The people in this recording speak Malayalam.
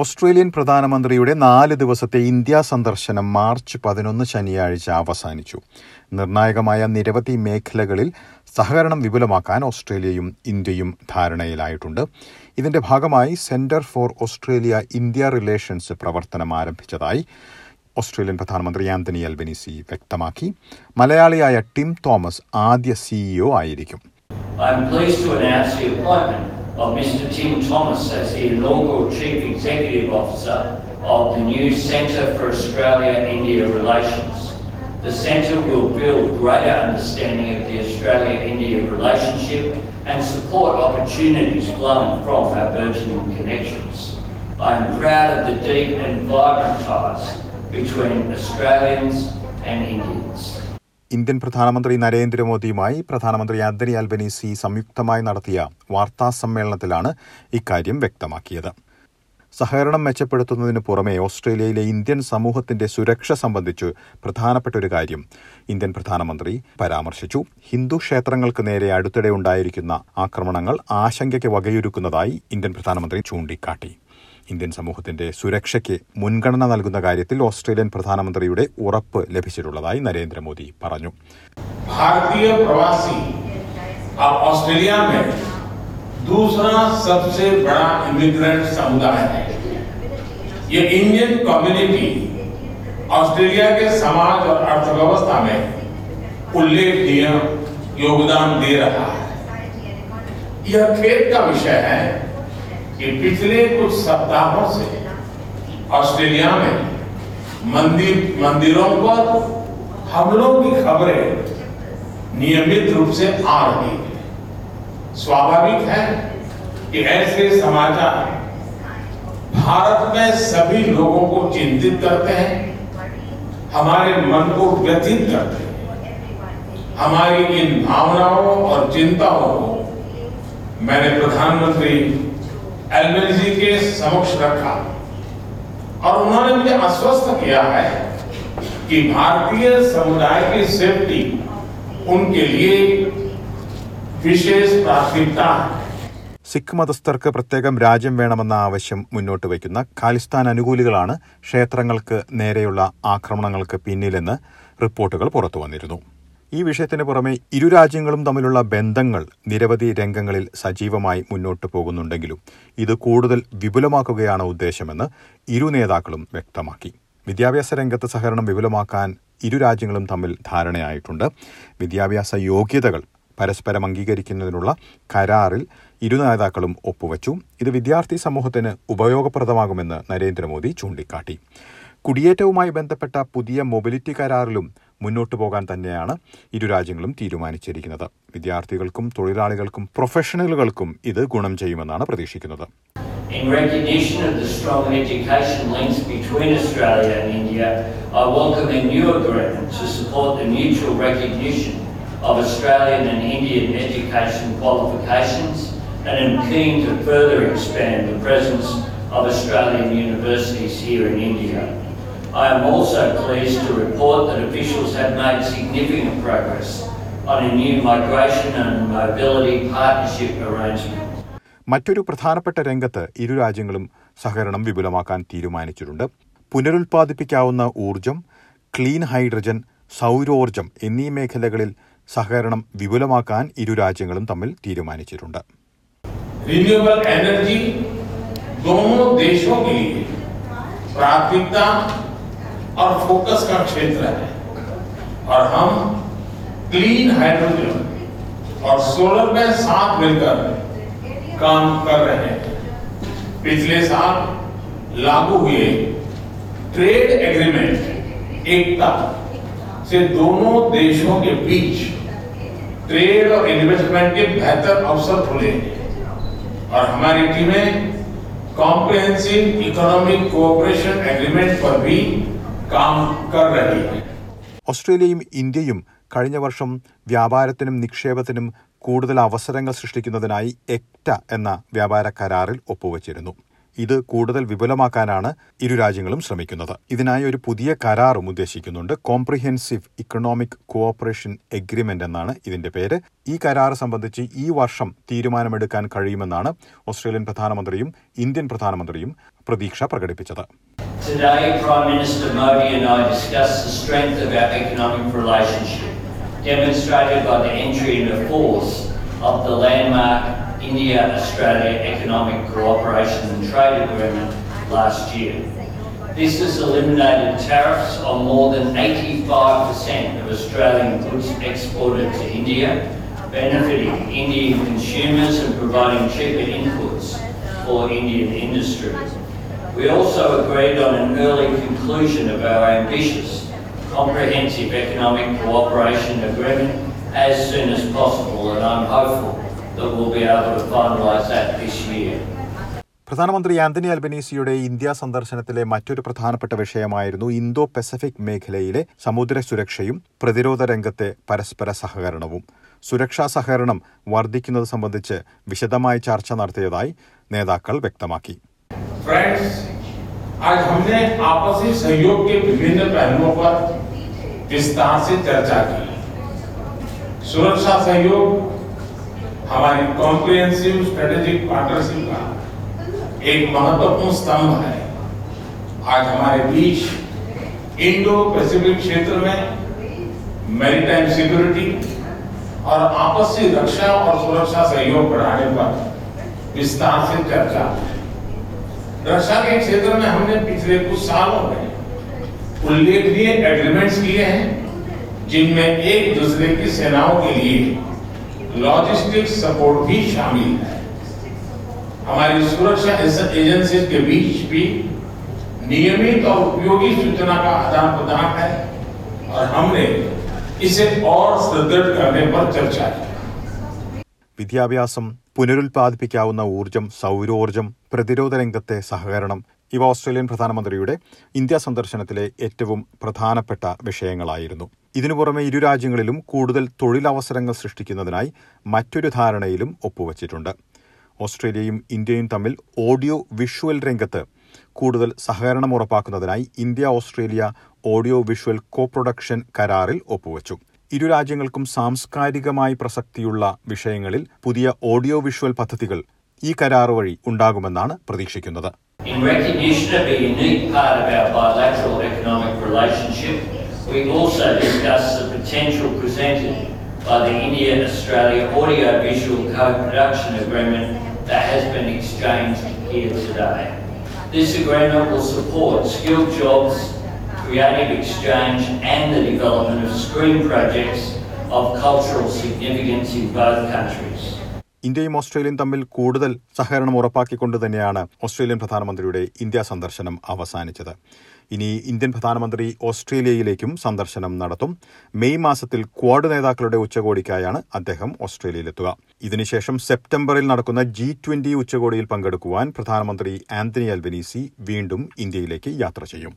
ഓസ്ട്രേലിയൻ പ്രധാനമന്ത്രിയുടെ നാല് ദിവസത്തെ ഇന്ത്യ സന്ദർശനം മാർച്ച് പതിനൊന്ന് ശനിയാഴ്ച അവസാനിച്ചു. നിർണായകമായ നിരവധി മേഖലകളിൽ സഹകരണം വിപുലമാക്കാൻ ഓസ്ട്രേലിയയും ഇന്ത്യയും ധാരണയിലായിട്ടുണ്ട്. ഇതിന്റെ ഭാഗമായി centre for Australia India relations പ്രവർത്തനം ആരംഭിച്ചതായി ഓസ്ട്രേലിയൻ പ്രധാനമന്ത്രി ആന്റണി അൽബനീസി വ്യക്തമാക്കി. മലയാളിയായ ടിം തോമസ് ആദ്യ സിഇഒ ആയിരിക്കും. I am pleased to announce the appointment of Mr Tim Thomas as the inaugural Chief Executive Officer of the new Centre for Australia-India Relations. The centre will build greater understanding of the Australia-India relationship and support opportunities flowing from our burgeoning connections. I am proud of the deep and vibrant ties between Australians and Indians. Indian പ്രധാനമന്ത്രി നരേന്ദ്രമോദിയുമായി പ്രധാനമന്ത്രി ആന്റണി അൽബനീസി സംയുക്തമായി നടത്തിയ വാർത്താ സമ്മേളനത്തിലാണ് ഇക്കാര്യം വ്യക്തമാക്കിയത്. സഹകരണം മെച്ചപ്പെടുത്തുന്നതിന് പുറമെ ഓസ്ട്രേലിയയിലെ ഇന്ത്യൻ സമൂഹത്തിന്റെ സുരക്ഷ സംബന്ധിച്ച് പ്രധാനപ്പെട്ട ഒരു കാര്യം. ഇന്ത്യൻ പ്രധാനമന്ത്രി പരാമർശിച്ചു ഹിന്ദു ക്ഷേത്രങ്ങൾക്ക് നേരെ അടുത്തിടെ ഉണ്ടായിരിക്കുന്ന ആക്രമണങ്ങൾ ആശങ്കയ്ക്ക് വകയൊരുക്കുന്നതായി ഇന്ത്യൻ പ്രധാനമന്ത്രി ചൂണ്ടിക്കാട്ടി. ഇന്ത്യൻ സമൂഹത്തിന്റെ സുരക്ഷയ്ക്ക് മുൻഗണന നൽകുന്ന കാര്യത്തിൽ ഓസ്ട്രേലിയൻ പ്രധാനമന്ത്രിയുടെ ഉറപ്പ് ലഭിച്ചിട്ടുള്ളതായി നരേന്ദ്രമോദി പറഞ്ഞു भारतीय प्रवासी अब ऑस्ट्रेलिया में दूसरा सबसे बड़ा इमिग्रेंट समुदाय है ये इंडियन कम्युनिटी ऑस्ट्रेलिया के समाज और अर्थव्यवस्था में उल्लेखनीय योगदान दे रहा है यह खेद का विषय है कि पिछले कुछ सप्ताहों से ऑस्ट्रेलिया में मंदिर, मंदिरों पर हमलों की खबरें नियमित रूप से आ रही है। स्वाभाविक है कि ऐसे समाचार भारत में सभी लोगों को चिंतित करते हैं, हमारे मन को व्यथित करते हैं। हमारी इन भावनाओं और चिंताओं को मैंने प्रधानमंत्री एलबेनिजी के समक्ष रखा और उन्होंने मुझे आश्वस्त किया है कि भारतीय समुदाय की सेफ्टी उनके लिए विशेष प्राथमिकता है സിഖ് മതസ്ഥർക്ക് പ്രത്യേകം രാജ്യം വേണമെന്ന ആവശ്യം മുന്നോട്ട് വയ്ക്കുന്ന ഖാലിസ്ഥാൻ അനുകൂലികളാണ് ക്ഷേത്രങ്ങൾക്ക് നേരെയുള്ള ആക്രമണങ്ങൾക്ക് പിന്നിലെന്ന് റിപ്പോർട്ടുകൾ പുറത്തുവന്നിരുന്നു ഈ വിഷയത്തിന് പുറമെ ഇരു രാജ്യങ്ങളും തമ്മിലുള്ള ബന്ധങ്ങൾ നിരവധി രംഗങ്ങളിൽ സജീവമായി മുന്നോട്ടു പോകുന്നുണ്ടെങ്കിലും ഇത് കൂടുതൽ വിപുലമാക്കുകയാണ് ഉദ്ദേശമെന്ന് ഇരു നേതാക്കളും വ്യക്തമാക്കി. വിദ്യാഭ്യാസ രംഗത്ത് സഹകരണം വിപുലമാക്കാൻ ഇരു രാജ്യങ്ങളും തമ്മിൽ ധാരണയായിട്ടുണ്ട്. വിദ്യാഭ്യാസ യോഗ്യതകൾ പരസ്പരം അംഗീകരിക്കുന്നതിനുള്ള കരാറിൽ ഇരു നേതാക്കളും ഒപ്പുവച്ചു. ഇത് വിദ്യാർത്ഥി സമൂഹത്തിന് ഉപയോഗപ്രദമാകുമെന്ന് നരേന്ദ്രമോദി ചൂണ്ടിക്കാട്ടി. കുടിയേറ്റവുമായി ബന്ധപ്പെട്ട പുതിയ മൊബിലിറ്റി കരാറിലും മുന്നോട്ടു പോകാൻ തന്നെയാണ് ഇരു രാജ്യങ്ങളും തീരുമാനിച്ചിരിക്കുന്നത് വിദ്യാർത്ഥികൾക്കും തൊഴിലാളികൾക്കും പ്രൊഫഷണലുകൾക്കും ഇത് ഗുണം ചെയ്യുമെന്നാണ് പ്രതീക്ഷിക്കുന്നത് In recognition of the strong education links between Australia and India, I welcome a new agreement to support the mutual recognition of Australian and Indian education qualifications and am keen to further expand the presence of Australian universities here in India. I am also pleased to report that officials have made significant progress on a new migration and mobility partnership arrangement. മറ്റൊരു പ്രധാനപ്പെട്ട രംഗത്ത് ഇരു രാജ്യങ്ങളും സഹകരണം വിപുലമാക്കാൻ തീരുമാനിച്ചിട്ടുണ്ട്. പുനരുൽപ്പാദിപ്പിക്കാവുന്ന ഊർജം ക്ലീൻ ഹൈഡ്രജൻ സൗരോർജം എന്നീ മേഖലകളിൽ സഹകരണം വിപുലമാക്കാൻ ഇരു രാജ്യങ്ങളും തമ്മിൽ തീരുമാനിച്ചിട്ടുണ്ട്. എനർജി और फोकस का क्षेत्र है। और हम क्लीन हाइड्रोजन और सोलर में साथ मिलकर काम कर रहे हैं। पिछले साल लागू हुए ट्रेड एग्रीमेंट एकता, से दोनों देशों के बीच ट्रेड और इन्वेस्टमेंट के बेहतर अवसर खुले। और हमारी टीमें कॉम्प्रिहेंसिव इकोनॉमिक कोऑपरेशन एग्रीमेंट पर भी ഓസ്ട്രേലിയയും ഇന്ത്യയും കഴിഞ്ഞ വർഷം വ്യാപാരത്തിനും നിക്ഷേപത്തിനും കൂടുതൽ അവസരങ്ങൾ സൃഷ്ടിക്കുന്നതിനായി എക്ട എന്ന വ്യാപാര കരാറിൽ ഒപ്പുവച്ചിരുന്നു. ഇത് കൂടുതൽ വിപുലമാക്കാനാണ് ഇരു രാജ്യങ്ങളും ശ്രമിക്കുന്നത്. ഇതിനായി ഒരു പുതിയ കരാറും ഉദ്ദേശിക്കുന്നുണ്ട്. കോംപ്രിഹെൻസീവ് ഇക്കണോമിക് കോഓപ്പറേഷൻ എഗ്രിമെന്റ് എന്നാണ് ഇതിന്റെ പേര്. ഈ കരാർ സംബന്ധിച്ച് ഈ വർഷം തീരുമാനമെടുക്കാൻ കഴിയുമെന്നാണ് ഓസ്ട്രേലിയൻ പ്രധാനമന്ത്രിയും ഇന്ത്യൻ പ്രധാനമന്ത്രിയും പ്രതീക്ഷ പ്രകടിപ്പിച്ചത്. Today, Prime Minister Modi and I discussed the strength of our economic relationship, demonstrated by the entry into force of the landmark India-Australia Economic Cooperation and Trade Agreement last year. This has eliminated tariffs on more than 85% of Australian goods exported to India, benefiting Indian consumers and providing cheaper inputs for Indian industry. We also agreed on an early conclusion of our ambitious comprehensive economic cooperation agreement as soon as possible and I'm hopeful that we'll be able to finalise that this year. പ്രധാനമന്ത്രി ആന്റണി അൽബനീസിയുടെ ഇന്ത്യ സന്ദർശനത്തിലെ മറ്റൊരു പ്രധാനപ്പെട്ട വിഷയമായിരുന്നു ഇന്തോ പസഫിക് മേഖലയിലെ സമുദ്ര സുരക്ഷയും പ്രതിരോധ രംഗത്തെ പരസ്പര സഹകരണവും സുരക്ഷാ സഹകരണം വർദ്ധിക്കുന്നത് സംബന്ധിച്ച് വിശദമായി ചർച്ച നടത്തിയതായി നേതാക്കൾ വ്യക്തമാക്കി फ्रेंड्स आज हमने आपसी सहयोग के विभिन्न पहलुओं पर विस्तार से चर्चा की। सुरक्षा सहयोग, हमारी कॉम्प्रिहेंसिव स्ट्रेटेजिक पार्टनरशिप का एक महत्वपूर्ण स्तंभ है। आज हमारे बीच इंडो पैसिफिक क्षेत्र में मैरीटाइम सिक्योरिटी और आपसी रक्षा और सुरक्षा सहयोग बढ़ाने पर विस्तार से चर्चा। हुई रक्षा के क्षेत्र में हमने पिछले कुछ सालों में उल्लेखनीय एग्रीमेंट्स किए हैं जिनमें एक दूसरे की सेनाओं के लिए लॉजिस्टिक सपोर्ट भी शामिल है हमारी सुरक्षा एजेंसी के बीच भी नियमित और उपयोगी सूचना का आदान प्रदान है और हमने इसे और सुदृढ़ करने पर चर्चा की വിദ്യാഭ്യാസം പുനരുൽപ്പാദിപ്പിക്കാവുന്ന ഊർജം സൗരോർജം പ്രതിരോധ രംഗത്തെ സഹകരണം ഇവ ഓസ്ട്രേലിയൻ പ്രധാനമന്ത്രിയുടെ ഇന്ത്യ സന്ദർശനത്തിലെ ഏറ്റവും പ്രധാനപ്പെട്ട വിഷയങ്ങളായിരുന്നു. ഇതിനു പുറമെ ഇരു രാജ്യങ്ങളിലും കൂടുതൽ തൊഴിലവസരങ്ങൾ സൃഷ്ടിക്കുന്നതിനായി മറ്റൊരു ധാരണയിലും ഒപ്പുവച്ചിട്ടുണ്ട്. ഓസ്ട്രേലിയയും ഇന്ത്യയും തമ്മിൽ ഓഡിയോ വിഷ്വൽ രംഗത്ത് കൂടുതൽ സഹകരണം ഉറപ്പാക്കുന്നതിനായി India Australia audio visual co production കരാറിൽ ഒപ്പുവച്ചു. ഇരു രാജ്യങ്ങൾക്കും സാംസ്കാരികമായി പ്രസക്തിയുള്ള വിഷയങ്ങളിൽ പുതിയ ഓഡിയോ വിഷ്വൽ പദ്ധതികൾ ഈ കരാർ വഴി ഉണ്ടാകുമെന്നാണ് പ്രതീക്ഷിക്കുന്നത് In recognition of a unique part of our bilateral economic relationship, we also discussed the potential presented by the India-Australia Audio-Visual Co-Production Agreement that has been exchanged here today. This agreement will support skilled jobs, creative exchange and the development of screen projects of cultural significance in both countries. ഇന്ത്യയും ഓസ്ട്രേലിയയും തമ്മിൽ കൂടുതൽ സഹകരണം ഉറപ്പാക്കിക്കൊണ്ട് തന്നെയാണ് ഓസ്ട്രേലിയൻ പ്രധാനമന്ത്രിയുടെ ഇന്ത്യ സന്ദർശനം അവസാനിച്ചത്. ഇനി ഇന്ത്യൻ പ്രധാനമന്ത്രി ഓസ്ട്രേലിയയിലേക്കും സന്ദർശനം നടത്തും. മെയ് മാസത്തിൽ ക്വാഡ് നേതാക്കളുടെ ഉച്ചകോടിക്കായാണ് അദ്ദേഹം ഓസ്ട്രേലിയയിലെത്തുക. ഇതിനുശേഷം സെപ്റ്റംബറിൽ നടക്കുന്ന ജി ട്വന്റി ഉച്ചകോടിയിൽ പങ്കെടുക്കുവാൻ പ്രധാനമന്ത്രി ആന്റണി അൽബനീസി വീണ്ടും ഇന്ത്യയിലേക്ക് യാത്ര ചെയ്യും.